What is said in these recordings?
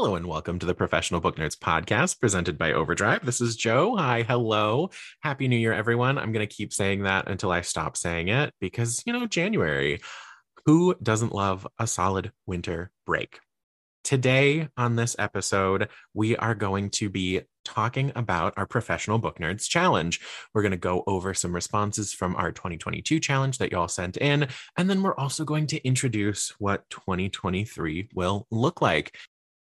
Hello and welcome to the Professional Book Nerds podcast presented by Overdrive. This is Joe. Hi, hello. Happy New Year, everyone. I'm going to keep saying that until I stop saying it because, you know, January. Who doesn't love a solid winter break? Today, on this episode, we are going to be talking about our Professional Book Nerds Challenge. We're going to go over some responses from our 2022 challenge that y'all sent in. And then we're also going to introduce what 2023 will look like.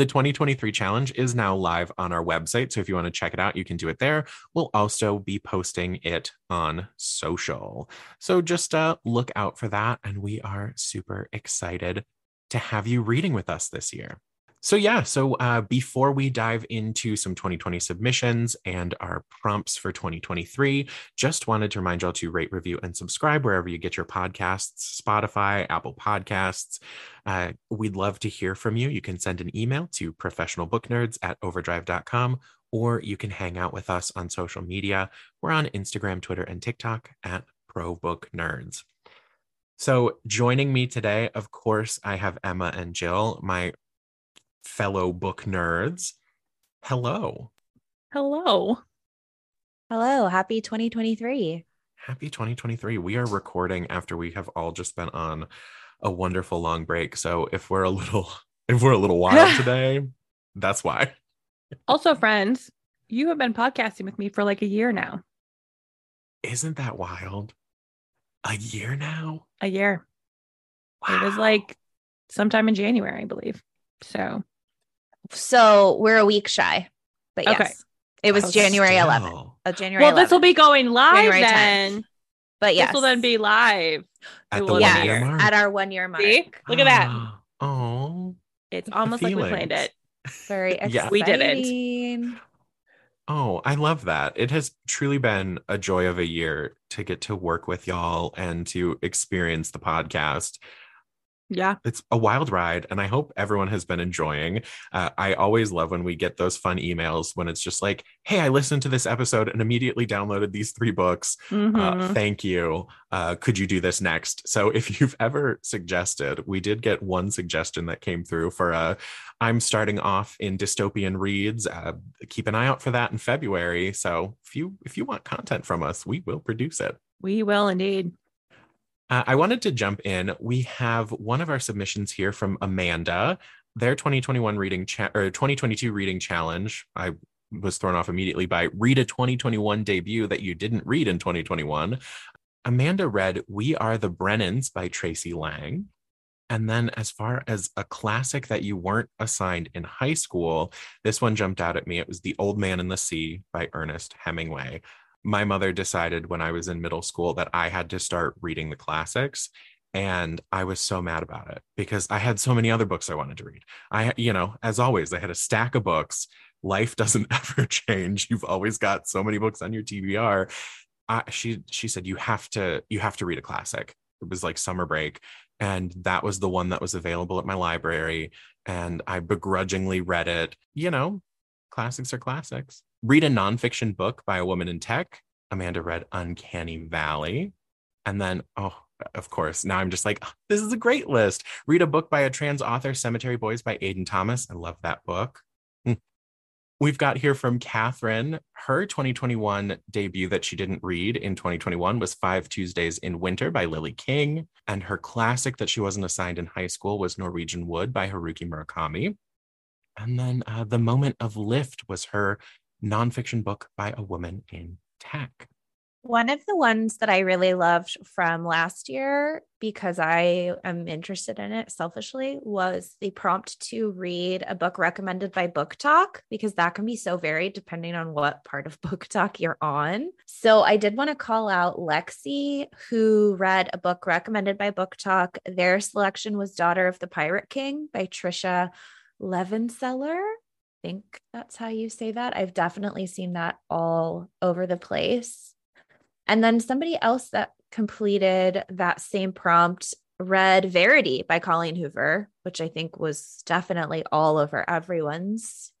The 2023 challenge is now live on our website. So if you want to check it out, you can do it there. We'll also be posting it on social. So just uh, look out for that. And we are super excited to have you reading with us this year. So, yeah, so uh, before we dive into some 2020 submissions and our prompts for 2023, just wanted to remind y'all to rate, review, and subscribe wherever you get your podcasts Spotify, Apple Podcasts. Uh, we'd love to hear from you. You can send an email to professionalbooknerds at overdrive.com or you can hang out with us on social media. We're on Instagram, Twitter, and TikTok at ProBookNerds. So, joining me today, of course, I have Emma and Jill, my fellow book nerds. Hello. Hello. Hello. Happy 2023. Happy 2023. We are recording after we have all just been on a wonderful long break. So if we're a little if we're a little wild today, that's why. Also, friends, you have been podcasting with me for like a year now. Isn't that wild? A year now? A year. Wow. It was like sometime in January, I believe. So so we're a week shy. But yes. Okay. It was oh, January still. 11th. Of January. Well, this will be going live then. But yes. This will then be live. At the one year mark. At our one year mark. See? Look at that. Oh. It's almost like we planned it. Very exciting. yeah. We didn't. Oh, I love that. It has truly been a joy of a year to get to work with y'all and to experience the podcast yeah. It's a wild ride, and I hope everyone has been enjoying. Uh, I always love when we get those fun emails when it's just like, hey, I listened to this episode and immediately downloaded these three books. Uh, mm-hmm. Uh, thank you. Uh, could you do this next? So if you've ever suggested, we did get one suggestion that came through for uh, I'm starting off in dystopian reads. Uh, keep an eye out for that in February. So if you if you want content from us, we will produce it. We will indeed. Uh, I wanted to jump in. We have one of our submissions here from Amanda. Their 2021 reading cha- or 2022 reading challenge. I was thrown off immediately by read a 2021 debut that you didn't read in 2021. Amanda read We Are the Brennans by Tracey Lange. And then, as far as a classic that you weren't assigned in high school, this one jumped out at me. It was The Old Man and the Sea by Ernest Hemingway my mother decided when I was in middle school that I had to start reading the classics. And I was so mad about it because I had so many other books I wanted to read. I, you know, as always, I had a stack of books. Life doesn't ever change. You've always got so many books on your TBR. I, she she said you have to you have to read a classic. It was like summer break, and that was the one that was available at my library. And I begrudgingly read it. You know, classics are classics read a nonfiction book by a woman in tech. Amanda read Uncanny Valley. And then, oh, of course, now I'm just like, oh, this is a great list. Read a book by a trans author, Cemetery Boys by Aiden Thomas. I love that book. Hmm. We've got here from Catherine. Her 2021 debut that she didn't read in 2021 was Five Tuesdays in Winter by Lily King. And her classic that she wasn't assigned in high school was Norwegian Wood by Haruki Murakami. And then uh, The Moment of Lift was her nonfiction book by a woman in tech. One of the ones that I really loved from last year, because I am interested in it selfishly, was the prompt to read a book recommended by BookTok, because that can be so varied depending on what part of BookTok you're on. So I did want to call out Lexi, who read a book recommended by BookTok. Their selection was Daughter of the Pirate King by Tricia Levenseller. Think that's how you say that. I've definitely seen that all over the place. And then somebody else that completed that same prompt read Verity by Colleen Hoover, which I think was definitely all over everyone's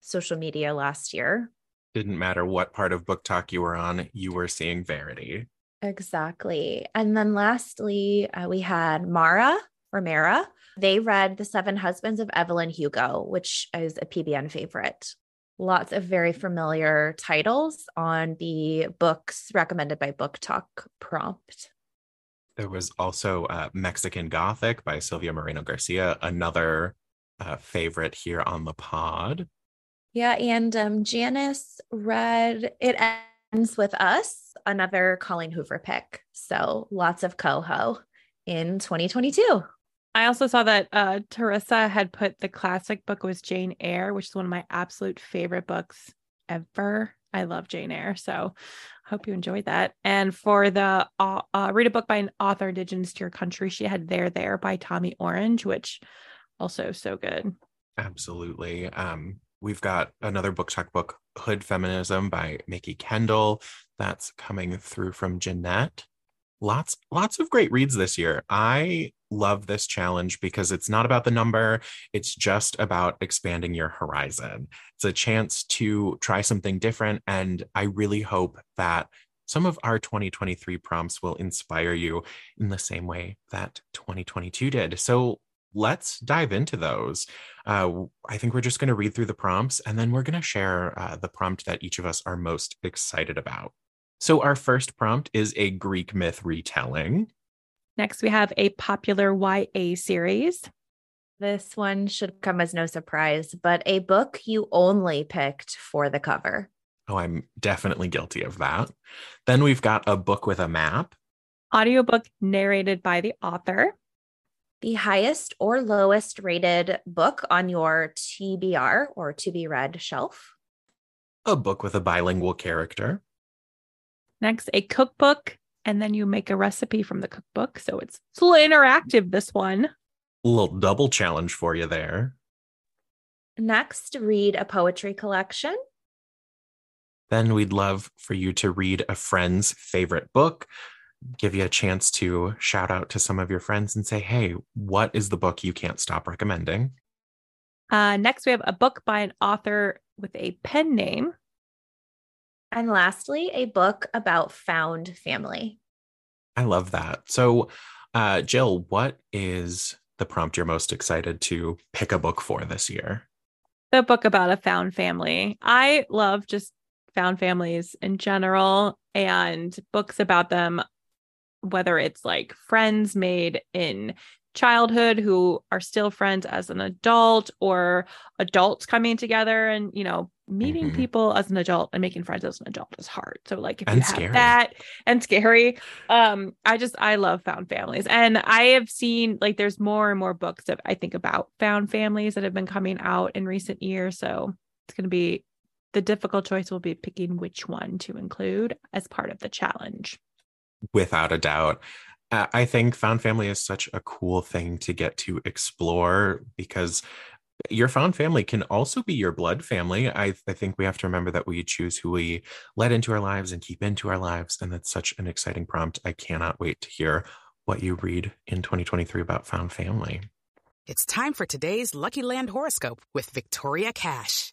social media last year. Didn't matter what part of BookTok you were on, you were seeing Verity. Exactly. And then lastly, uh, we had Mara or Mara. They read The Seven Husbands of Evelyn Hugo, which is a PBN favorite lots of very familiar titles on the books recommended by BookTok prompt. There was also uh, Mexican Gothic by Silvia Moreno Garcia, another uh, favorite here on the pod. Yeah, and um, Janice read It Ends With Us, another Colleen Hoover pick. So lots of coho in 2022. I also saw that uh, Teresa had put the classic book was Jane Eyre, which is one of my absolute favorite books ever. I love Jane Eyre, so I hope you enjoyed that. And for the uh, uh, read a book by an author indigenous to your country, she had There There by Tommy Orange, which also so good. Absolutely. Um, we've got another BookTok book, Hood Feminism by Mikki Kendall. That's coming through from Jeanette lots lots of great reads this year i love this challenge because it's not about the number it's just about expanding your horizon it's a chance to try something different and i really hope that some of our 2023 prompts will inspire you in the same way that 2022 did so let's dive into those. Uh, I think we're just going to read through the prompts and then we're going to share uh, the prompt that each of us are most excited about. So, our first prompt is a Greek myth retelling. Next, we have a popular YA series. This one should come as no surprise, but a book you only picked for the cover. Oh, I'm definitely guilty of that. Then we've got a book with a map, audiobook narrated by the author, the highest or lowest rated book on your TBR or to be read shelf, a book with a bilingual character, Next, a cookbook, and then you make a recipe from the cookbook. So it's, it's a little interactive, this one. A little double challenge for you there. Next, read a poetry collection. Then we'd love for you to read a friend's favorite book, give you a chance to shout out to some of your friends and say, hey, what is the book you can't stop recommending? Uh, next, we have a book by an author with a pen name. And lastly, a book about found family. I love that. So, uh, Jill, what is the prompt you're most excited to pick a book for this year? The book about a found family. I love just found families in general and books about them, whether it's like friends made in childhood who are still friends as an adult or adults coming together and you know meeting mm-hmm. people as an adult and making friends as an adult is hard. So like if and you scary. have that and scary um i just i love found families. And i have seen like there's more and more books that i think about found families that have been coming out in recent years. So it's going to be the difficult choice will be picking which one to include as part of the challenge. Without a doubt I think found family is such a cool thing to get to explore because your found family can also be your blood family. I, I, think we have to remember that we choose who we let into our lives and keep into our lives. And that's such an exciting prompt. I cannot wait to hear what you read in 2023 about found family. It's time for today's Lucky Land horoscope with Victoria Cash.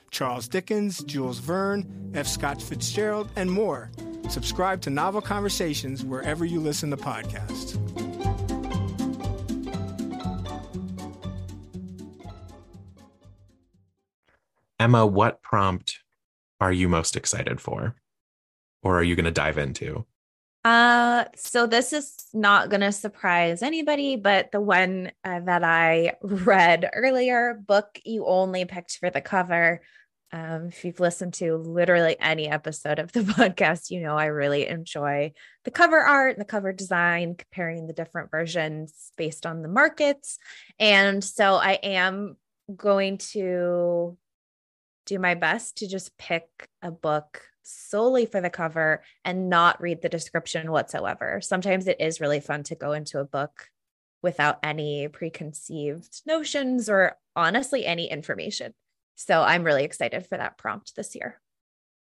Charles Dickens, Jules Verne, F. Scott Fitzgerald, and more. Subscribe to Novel Conversations wherever you listen to podcasts. Emma, what prompt are you most excited for? Or are you going to dive into? Uh, so this is not going to surprise anybody, but the one uh, that I read earlier, book you only picked for the cover. Um, if you've listened to literally any episode of the podcast, you know I really enjoy the cover art and the cover design, comparing the different versions based on the markets. And so I am going to do my best to just pick a book solely for the cover and not read the description whatsoever. Sometimes it is really fun to go into a book without any preconceived notions or honestly any information. So I'm really excited for that prompt this year.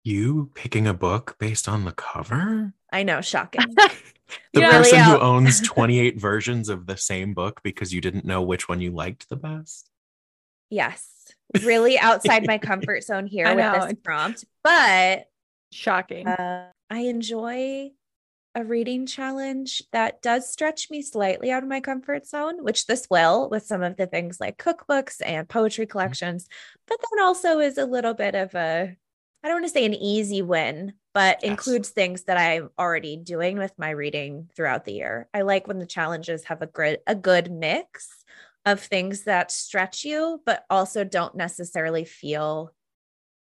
You picking a book based on the cover? I know, shocking. the Yeah. person Really who owns 28 versions of the same book because you didn't know which one you liked the best? yes. Really outside my comfort zone here I with know. this prompt, but Shocking. Uh, I enjoy a reading challenge that does stretch me slightly out of my comfort zone, which this will with some of the things like cookbooks and poetry mm-hmm. collections, but then also is a little bit of a, I don't want to say an easy win, but Yes. includes things that I'm already doing with my reading throughout the year. I like when the challenges have a good a good mix of things that stretch you, but also don't necessarily feel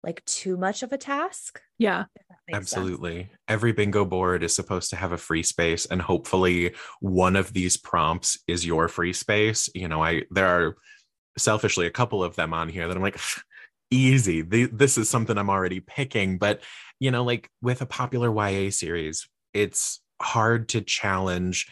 like too much of a task. Yeah. if that makes sense. Absolutely. Every bingo board is supposed to have a free space and hopefully one of these prompts is your free space. You know, I there are selfishly a couple of them on here that I'm like easy. The, this is something I'm already picking, but you know, like with a popular YA series, it's hard to challenge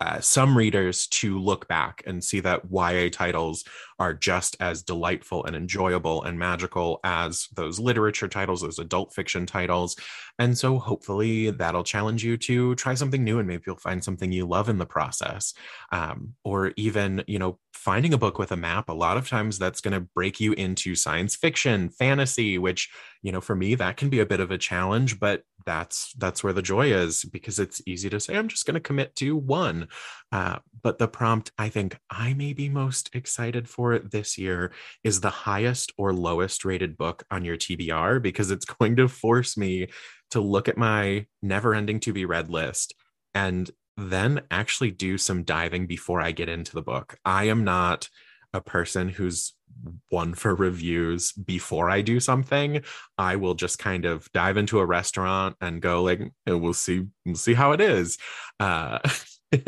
uh, some readers to look back and see that YA titles are just as delightful and enjoyable and magical as those literature titles, those adult fiction titles. And so hopefully that'll challenge you to try something new and maybe you'll find something you love in the process. Um, or even, you know, finding a book with a map, a lot of times that's going to break you into science fiction, fantasy, which, you know, for me, that can be a bit of a challenge, but that's that's where the joy is because it's easy to say i'm just going to commit to one. Uh, but the prompt i think i may be most excited for this year is the highest or lowest rated book on your tbr because it's going to force me to look at my never ending to be read list and then actually do some diving before i get into the book i am not a person who's one for reviews before I do something. I will just kind of dive into a restaurant and go like, we'll see, we'll see how it is. Uh,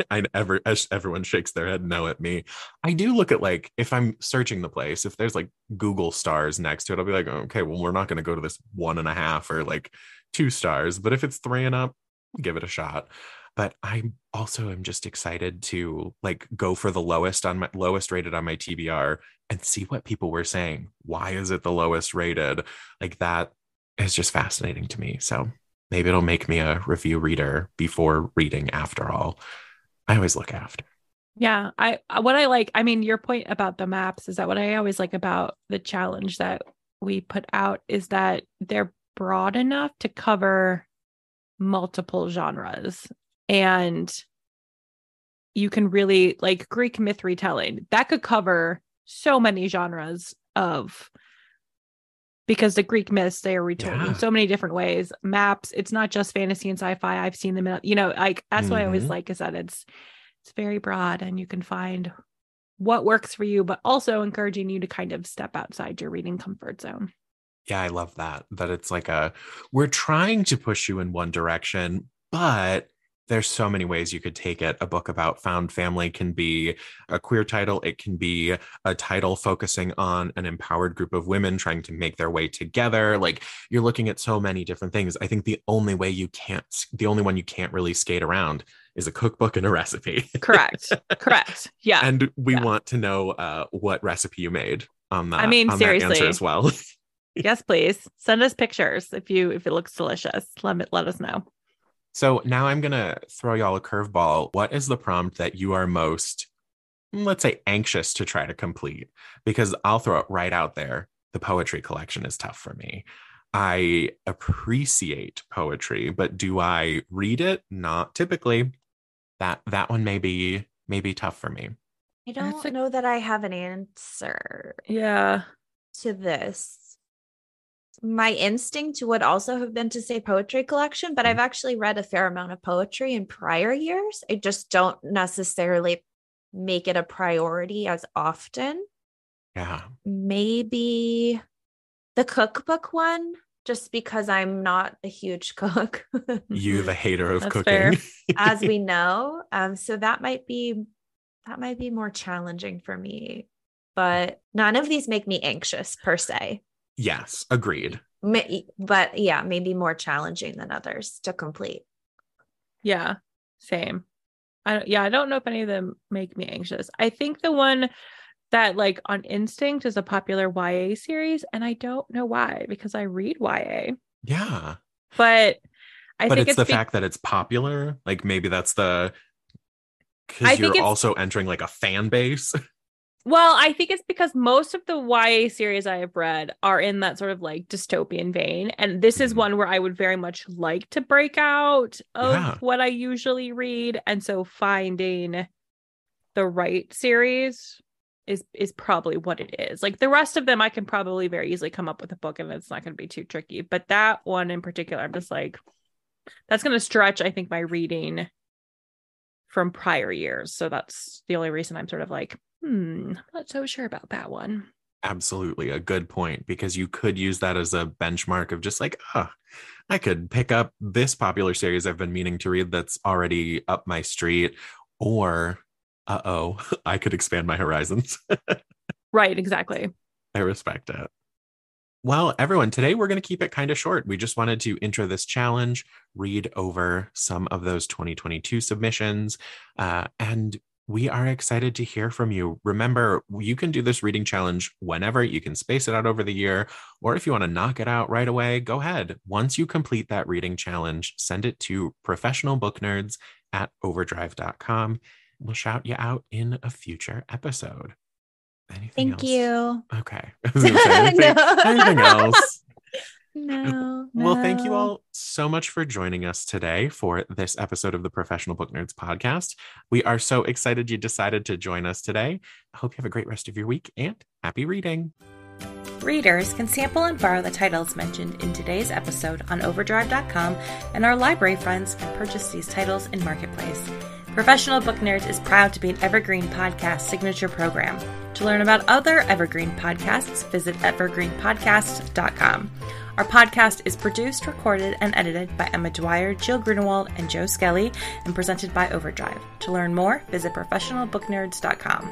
I everyone shakes their head no at me. I do look at like if I'm searching the place, if there's like Google stars next to it, I'll be like, okay, well, we're not going to go to this one and a half or like two stars, but if it's three and up, give it a shot but I also am just excited to like go for the lowest on my lowest rated on my TBR and see what people were saying. Why is it the lowest rated? Like that is just fascinating to me. So maybe it'll make me a review reader before reading after all. I always look after. Yeah, I uh, what I like, I mean, your point about the maps is that what I always like about the challenge that we put out is that they're broad enough to cover multiple genres and you can really like Greek myth retelling that could cover so many genres of because the Greek myths they are retold Yeah. in so many different ways. Maps, it's not just fantasy and sci-fi. I've seen them in, you know, like that's what I always Mhm. like is that it's it's very broad and you can find what works for you, but also encouraging you to kind of step outside your reading comfort zone. Yeah, I love that. That it's like a we're trying to push you in one direction, but there's so many ways you could take it. A book about found family can be a queer title, it can be a title focusing on an empowered group of women trying to make their way together. Like you're looking at so many different things. I think the only way you can't, the only one you can't really skate around is a cookbook and a recipe. Correct. Correct. Yeah. and we Yeah. want to know uh, what recipe you made on that. I mean, on that answer seriously. as well. yes, please send us pictures if you if it looks delicious. Let me let us know. So now I'm going to throw y'all a curveball. What is the prompt that you are most, mm, let's say, anxious to try to complete? Because I'll throw it right out there. The poetry collection is tough for me. I appreciate poetry, but do I read it? Not typically. That that one may be may be tough for me. I don't a- know that I have an answer Yeah. to this. My instinct would also have been to say poetry collection, but I've actually read a fair amount of poetry in prior years. I just don't necessarily make it a priority as often. Yeah. Maybe the cookbook one, just because I'm not a huge cook, You, the hater of That's cooking. as we know. Um, so that might be that might be more challenging for me. But none of these make me anxious per se. Yes, agreed. Ma- But yeah, maybe more challenging than others to complete. Yeah. Same. I don't- yeah, I don't know if any of them make me anxious. I think the one that like on instinct is a popular YA series, and I don't know why because I read YA, Yeah. but I but think it's, the be- fact that it's popular. Like maybe that's the I because think you're also entering like a fan base. Well, I think it's because most of the YA series I have read are in that sort of like dystopian vein. And this is Mhm. one where I would very much like to break out of Yeah. what I usually read. And so finding the right series is is probably what it is. Like the rest of them I can probably very easily come up with a book and it's not going to be too tricky. But that one in particular, I'm just like that's going to stretch I think my reading from prior years. So that's the only reason I'm sort of like, hmm, I'm not so sure about that one. Absolutely a good point because you could use that as a benchmark of just like, ah, I could pick up this popular series I've been meaning to read that's already up my street, or uh oh, I could expand my horizons. Right, exactly. I respect it. Well, everyone, today we're going to keep it kind of short. We just wanted to intro this challenge, read over some of those 2022 submissions, uh, and we are excited to hear from you. Remember, you can do this reading challenge whenever. You can space it out over the year, or if you want to knock it out right away, go ahead. Once you complete that reading challenge, send it to professionalbooknerds at overdrive.com. We'll shout you out in a future episode. Anything Thank else? you. Okay. I was gonna say, anything, No. anything else? No. Well, thank you all so much for joining us today for this episode of the Professional Book Nerds podcast. We are so excited you decided to join us today. I hope you have a great rest of your week and happy reading. Readers can sample and borrow the titles mentioned in today's episode on overdrive.com, and our library friends can purchase these titles in Marketplace. Professional Book Nerds is proud to be an Evergreen Podcast signature program. To learn about other Evergreen podcasts, visit evergreenpodcast.com. Our podcast is produced, recorded, and edited by Emma Dwyer, Jill Grunewald, and Joe Skelly, and presented by Overdrive. To learn more, visit professionalbooknerds.com.